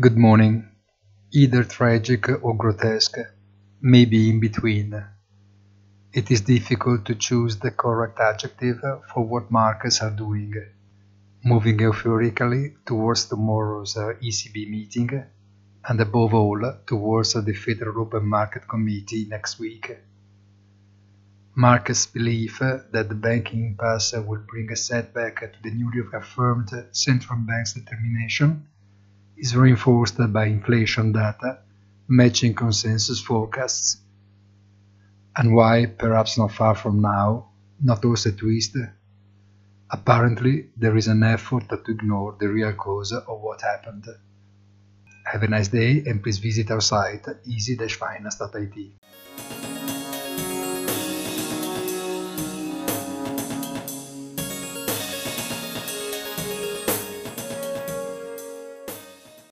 Good morning. Either tragic or grotesque, maybe in between. It is difficult to choose the correct adjective for what markets are doing. Moving euphorically towards tomorrow's ECB meeting, and above all, towards the Federal Open Market Committee next week. Markets believe that the banking impasse will bring a setback to the newly affirmed central bank's determination is reinforced by inflation data matching consensus forecasts. And why, perhaps not far from now, not also a twist? Apparently, there is an effort to ignore the real cause of what happened. Have a nice day and please visit our site easy-finance.it.